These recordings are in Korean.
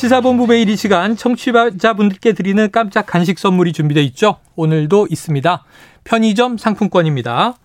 시사본부 매일 이 시간 청취자분들께 드리는 깜짝 간식 선물이 준비되어 있죠. 오늘도 있습니다. 편의점 상품권입니다.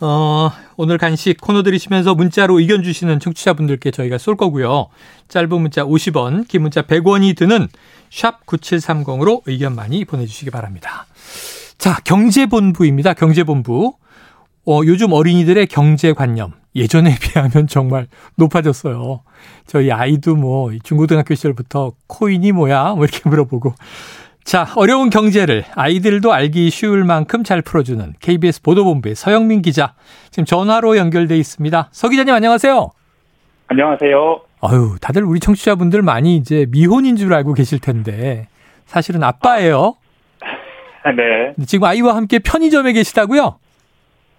어, 오늘 간식 코너 들이시면서 문자로 의견 주시는 청취자분들께 저희가 쏠 거고요. 짧은 문자 50원, 긴 문자 100원이 드는 샵 9730으로 의견 많이 보내주시기 바랍니다. 자, 경제본부입니다. 경제본부. 어, 요즘 어린이들의 경제관념 예전에 비하면 정말 높아졌어요. 저희 아이도 뭐 중고등학교 시절부터 코인이 뭐야? 뭐 이렇게 물어보고. 자, 어려운 경제를 아이들도 알기 쉬울 만큼 잘 풀어주는 KBS 보도본부의 서영민 기자. 지금 전화로 연결돼 있습니다. 서 기자님 안녕하세요. 안녕하세요. 아유, 다들 우리 청취자분들 많이 이제 미혼인 줄 알고 계실 텐데 사실은 아빠예요. 네. 지금 아이와 함께 편의점에 계시다고요?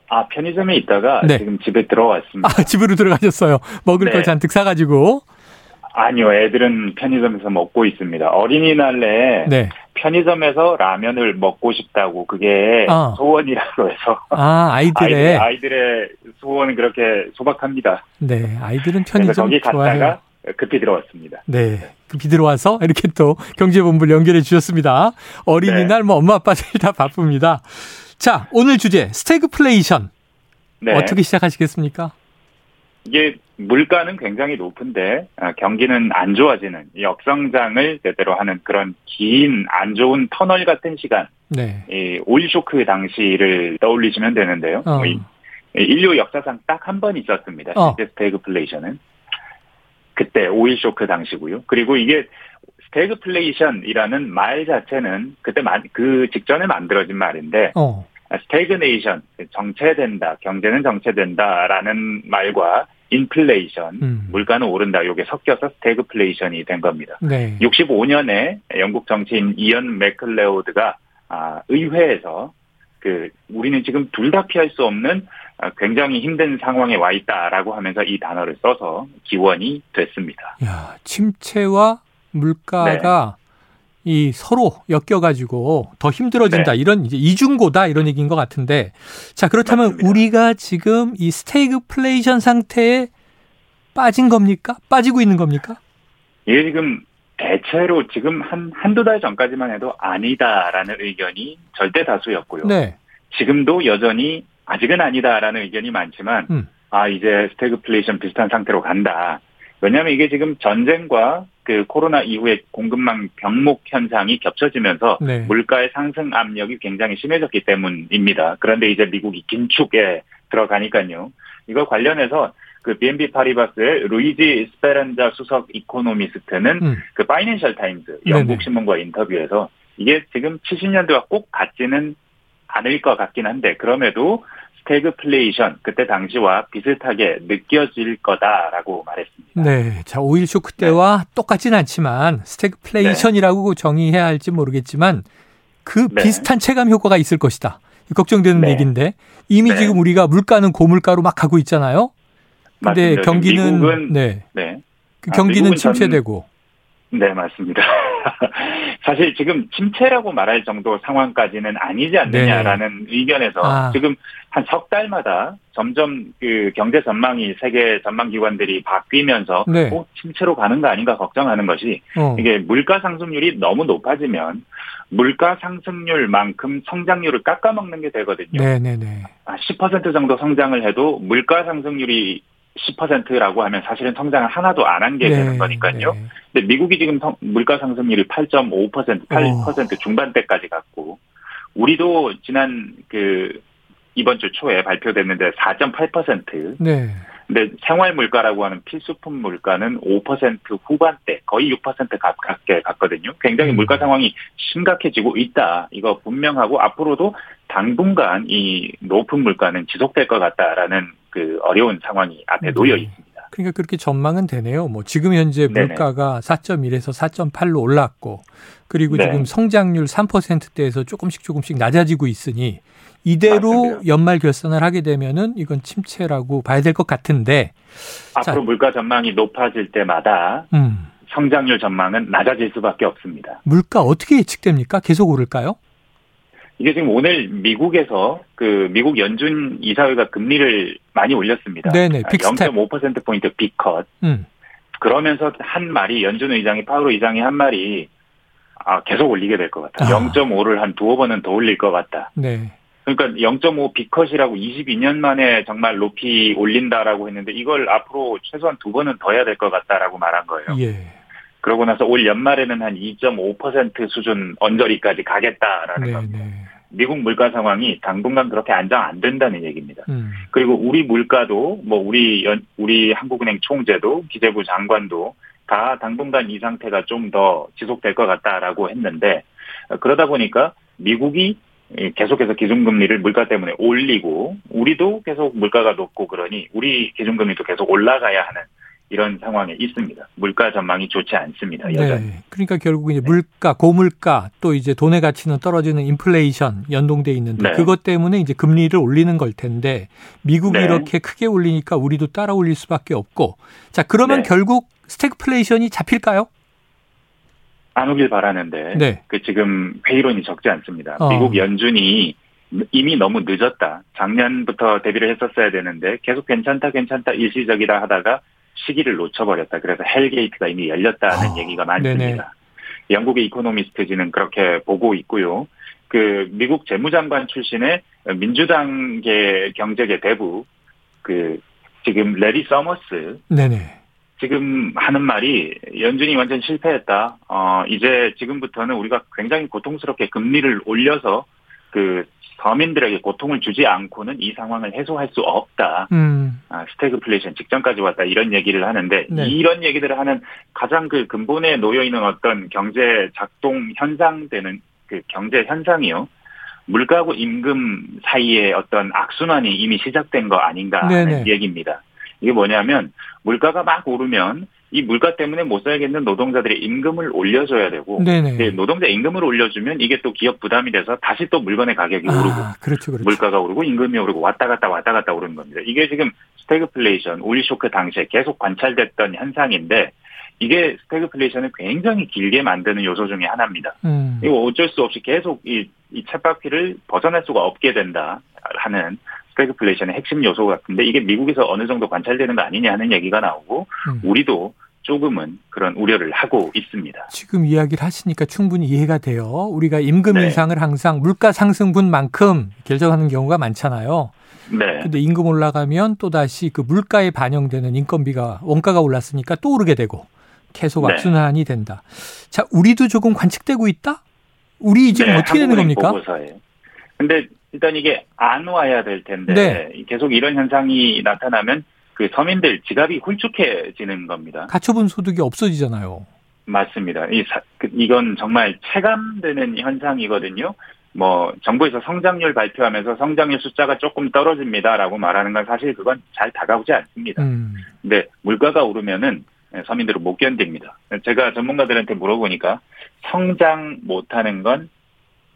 아, 편의점에 있다가 네. 지금 집에 들어왔습니다. 아, 집으로 들어가셨어요. 먹을 네. 거 잔뜩 사가지고. 아니요, 애들은 편의점에서 먹고 있습니다. 어린이날에 네. 편의점에서 라면을 먹고 싶다고 그게 아. 소원이라고 해서 아, 아이들의. 아이들의, 아이들의 소원은 그렇게 소박합니다. 네, 아이들은 편의점 거기 좋아해요. 갔다가 급히 들어왔습니다. 네. 급히 들어와서 이렇게 또 경제본부를 연결해 주셨습니다. 어린이날 뭐 엄마 아빠들 다 바쁩니다. 자, 오늘 주제 스태그플레이션. 네. 어떻게 시작하시겠습니까? 이게 물가는 굉장히 높은데 아, 경기는 안 좋아지는 이 역성장을 제대로 하는 그런 긴 안 좋은 터널 같은 시간 네. 이 오일 쇼크 당시를 떠올리시면 되는데요. 어. 이- 이 인류 역사상 딱 한 번 있었습니다. 어. 스태그플레이션은 그때 오일 쇼크 당시고요. 그리고 이게 스태그플레이션이라는 말 자체는 그때 만- 그 직전에 만들어진 말인데 어. 스태그네이션 정체된다, 경제는 정체된다라는 말과 인플레이션 음. 물가는 오른다 요게 섞여서 스태그플레이션이 된 겁니다. 네. 65년에 영국 정치인 이언 맥클레오드가 아, 의회에서 그 우리는 지금 둘 다 피할 수 없는 아, 굉장히 힘든 상황에 와 있다라고 하면서 이 단어를 써서 기원이 됐습니다. 야, 침체와 물가가 이 서로 엮여가지고 더 힘들어진다. 네. 이런 이제 이중고다 이런 얘기인 것 같은데. 자, 그렇다면 맞습니다. 우리가 지금 이 스태그플레이션 상태에 빠진 겁니까? 빠지고 있는 겁니까? 이게 지금 대체로 지금 한 한두 달 전까지만 해도 아니다라는 의견이 절대 다수였고요. 네. 지금도 여전히 아직은 아니다라는 의견이 많지만 음. 아 이제 스태그플레이션 비슷한 상태로 간다. 왜냐하면 이게 지금 전쟁과 그 코로나 이후에 공급망 병목 현상이 겹쳐지면서 네. 물가의 상승 압력이 굉장히 심해졌기 때문입니다. 그런데 이제 미국이 긴축에 들어가니까요. 이거 관련해서 그 BNP 파리바스의 루이지 스페란자 수석 이코노미스트는 음. 그 파이낸셜 네네. 영국 신문과 인터뷰에서 이게 지금 70년대와 꼭 같지는 않을 것 같긴 한데 그럼에도 스태그플레이션 그때 당시와 비슷하게 느껴질 거다라고 말했습니다. 네. 자, 오일 쇼크 때와 똑같진 않지만 스태그플레이션이라고 정의해야 할지 모르겠지만 그 네. 비슷한 체감 효과가 있을 것이다. 걱정되는 네. 얘기인데 이미 네. 지금 우리가 물가는 고물가로 막 가고 있잖아요. 근데 맞습니다. 경기는 미국은 네. 네. 그 아, 경기는 전- 침체되고 네, 맞습니다. 사실 지금 침체라고 말할 정도 상황까지는 아니지 않느냐라는 의견에서 네. 아. 지금 한 석 달마다 점점 그 경제 전망이 세계 전망 기관들이 바뀌면서 네. 어, 침체로 가는 거 아닌가 걱정하는 것이 어. 이게 물가 상승률이 너무 높아지면 물가 상승률만큼 성장률을 깎아먹는 게 되거든요. 네, 네, 네. 아, 10% 정도 성장을 해도 물가 상승률이 10%라고 하면 사실은 성장을 하나도 안 한게 되는 거니까요. 네. 근데 미국이 지금 성- 물가 상승률이 8.5%, 8% 중반대까지 갔고, 우리도 지난 그 이번 주 초에 발표됐는데 4.8%. 네. 근데 생활 물가라고 하는 필수품 물가는 5% 후반대, 거의 6% 가깝게 갔거든요. 굉장히 음. 물가 상황이 심각해지고 있다. 이거 분명하고 앞으로도 당분간 이 높은 물가는 지속될 것 같다라는 그 어려운 상황이 앞에 네. 놓여 있습니다. 그러니까 그렇게 전망은 되네요. 뭐 지금 현재. 물가가 4.1에서 4.8로 올랐고 그리고 네. 지금 성장률 3%대에서 조금씩 조금씩 낮아지고 있으니 이대로 맞습니다. 연말 결산을 하게 되면은 이건 침체라고 봐야 될 것 같은데 앞으로 물가 전망이 높아질 때마다 음. 성장률 전망은 낮아질 수밖에 없습니다. 물가 어떻게 예측됩니까? 계속 오를까요? 이게 지금 오늘 미국에서 그 미국 연준 이사회가 금리를 많이 올렸습니다. 네네, 빅스텝. 0.5%포인트 빅컷. 음. 그러면서 한 말이 연준 의장이 파우로 의장이 한 말이 아, 계속 올리게 될 것 같다. 아. 0.5를 한 두어 번은 더 올릴 것 같다. 네. 그러니까 0.5 빅컷이라고 22년 만에 정말 높이 올린다라고 했는데 이걸 앞으로 최소한 두 번은 더 해야 될 것 같다라고 말한 거예요. 예. 그러고 나서 올 연말에는 한 2.5% 수준 언저리까지 가겠다라는 네, 겁니다. 네. 미국 물가 상황이 당분간 그렇게 안정 안 된다는 얘기입니다. 음. 그리고 우리 물가도 뭐 우리 연, 우리 한국은행 총재도 기재부 장관도 다 당분간 이 상태가 좀 더 지속될 것 같다라고 했는데 어, 그러다 보니까 미국이 계속해서 기준금리를 물가 때문에 올리고 우리도 계속 물가가 높고 그러니 우리 기준금리도 계속 올라가야 하는 이런 상황에 있습니다. 물가 전망이 좋지 않습니다. 여전히. 네. 그러니까 결국 이제 물가, 고물가 또 이제 돈의 가치는 떨어지는 인플레이션 연동돼 있는데 네. 그것 때문에 이제 금리를 올리는 걸 텐데 미국이 네. 이렇게 크게 올리니까 우리도 따라 올릴 수밖에 없고 자 그러면 네. 결국 스태그플레이션이 잡힐까요? 안 오길 바라는데 네. 그 지금 회의론이 적지 않습니다. 어. 미국 연준이 이미 너무 늦었다. 작년부터 대비를 했었어야 되는데 계속 괜찮다 괜찮다 일시적이다 하다가 시기를 놓쳐버렸다. 그래서 hell gate가 이미 열렸다는 어, 얘기가 많습니다. 영국의 이코노미스트지는 그렇게 보고 있고요. 그 미국 재무장관 출신의 민주당계 경제계 대부 그 지금 레리 서머스 네네. 지금 하는 말이 연준이 완전 실패했다. 어, 이제 지금부터는 우리가 굉장히 고통스럽게 금리를 올려서 그 서민들에게 고통을 주지 않고는 이 상황을 해소할 수 없다. 음. 아, 스태그플레이션 직전까지 왔다. 이런 얘기를 하는데 네. 이런 얘기들을 하는 가장 그 근본에 놓여 있는 어떤 경제 작동 현상되는 그 경제 현상이요. 물가하고 임금 사이의 어떤 악순환이 이미 시작된 거 아닌가 하는 네네. 얘기입니다. 이게 뭐냐면 물가가 막 오르면 이 물가 때문에 못 살겠는 노동자들의 임금을 올려줘야 되고. 이제 노동자 임금을 올려주면 이게 또 기업 부담이 돼서 다시 또 물건의 가격이 오르고 아, 그렇죠, 그렇죠. 물가가 오르고 임금이 오르고 왔다 갔다 왔다 갔다 오르는 겁니다. 이게 지금 스태그플레이션, 오일 쇼크 당시에 계속 관찰됐던 현상인데 이게 스태그플레이션을 굉장히 길게 만드는 요소 중에 하나입니다. 음. 이거 어쩔 수 없이 계속 이, 이 쳇바퀴를 벗어날 수가 없게 된다 하는 스태그플레이션의 핵심 요소 같은데 이게 미국에서 어느 정도 관찰되는 거 아니냐 하는 얘기가 나오고 음. 우리도 조금은 그런 우려를 하고 있습니다. 지금 이야기를 하시니까 충분히 이해가 돼요. 우리가 임금 네. 인상을 항상 물가 상승분만큼 결정하는 경우가 많잖아요. 네. 근데 임금 올라가면 또 다시 그 물가에 반영되는 인건비가 원가가 올랐으니까 또 오르게 되고 계속 네. 악순환이 된다. 자, 우리도 조금 관측되고 있다? 우리 지금 네, 어떻게 되는 겁니까? 보고서에. 근데 일단 이게 안 와야 될 텐데 네. 계속 이런 현상이 나타나면 그 서민들 지갑이 훌쭉해지는 겁니다. 가처분 소득이 없어지잖아요. 맞습니다. 이 사- 그- 이건 정말 체감되는 현상이거든요. 뭐 정부에서 성장률 발표하면서 성장률 숫자가 조금 떨어집니다라고 말하는 건 사실 그건 잘 다가오지 않습니다. 음. 근데 물가가 오르면은 서민들은 못 견딥니다. 제가 전문가들한테 물어보니까 성장 못하는 건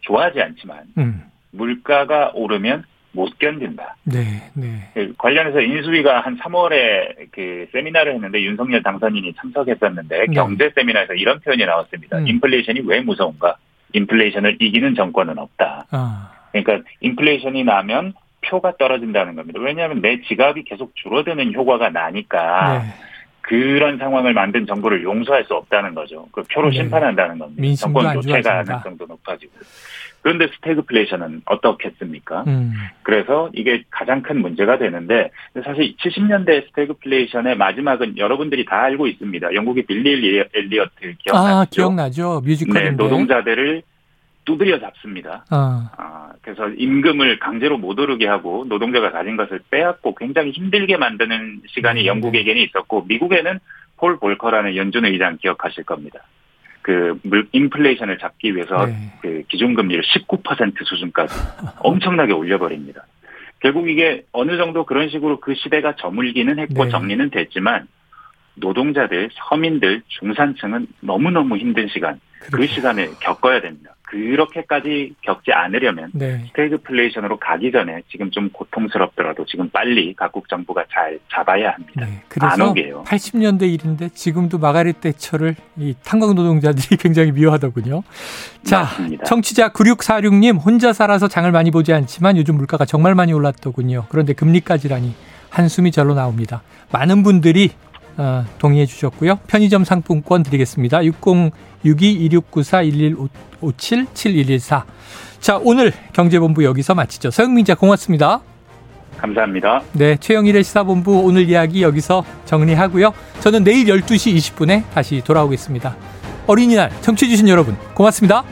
좋아하지 않지만 음. 물가가 오르면 못 견딘다. 네, 네. 그 관련해서 인수위가 한 3월에 그 세미나를 했는데 윤석열 당선인이 참석했었는데 네. 경제 세미나에서 이런 표현이 나왔습니다. 음. 인플레이션이 왜 무서운가? 인플레이션을 이기는 정권은 없다. 아, 그러니까 인플레이션이 나면 표가 떨어진다는 겁니다. 왜냐하면 내 지갑이 계속 줄어드는 효과가 나니까 네. 그런 상황을 만든 정부를 용서할 수 없다는 거죠. 그 표로 네. 심판한다는 겁니다. 정권 안 교체 좋아진다. 가능성도 높아지고. 그런데 스태그플레이션은 어떻겠습니까? 음. 그래서 이게 가장 큰 문제가 되는데 사실 70년대 스태그플레이션의 마지막은 여러분들이 다 알고 있습니다. 영국의 빌리 엘리- 엘리어트 기억나죠? 아, 기억나죠? 네, 뮤지컬인데. 노동자들을 두드려 잡습니다. 아, 아, 그래서 임금을 강제로 못 오르게 하고 노동자가 가진 것을 빼앗고 굉장히 힘들게 만드는 시간이 네, 영국에게는 있었고 미국에는 폴 볼커라는 연준 의장 기억하실 겁니다. 그 물, 인플레이션을 잡기 위해서 네. 그 기준 금리를 19% 수준까지 엄청나게 올려버립니다. 결국 이게 어느 정도 그런 식으로 그 시대가 저물기는 했고 네. 정리는 됐지만 노동자들, 서민들, 중산층은 너무너무 힘든 시간, 그 그러게요. 시간을 겪어야 됩니다. 그렇게까지 겪지 않으려면 네. 스태그플레이션으로 가기 전에 지금 좀 고통스럽더라도 지금 빨리 각국 정부가 잘 잡아야 합니다. 네. 안 그래서 오게요. 80년대 일인데 지금도 마가렛 대처를 이 탄광 노동자들이 굉장히 미워하더군요. 자, 맞습니다. 청취자 9646님 혼자 살아서 장을 많이 보지 않지만 요즘 물가가 정말 많이 올랐더군요. 그런데 금리까지라니 한숨이 절로 나옵니다. 많은 분들이 어, 동의해 주셨고요. 편의점 상품권 드리겠습니다. 6062-2694-1157-7114. 자, 오늘 경제본부 여기서 마치죠. 서영민 자 고맙습니다. 감사합니다. 네, 최영일의 시사본부 오늘 이야기 여기서 정리하고요. 저는 내일 12시 20분에 다시 돌아오겠습니다. 어린이날 청취해주신 여러분 고맙습니다.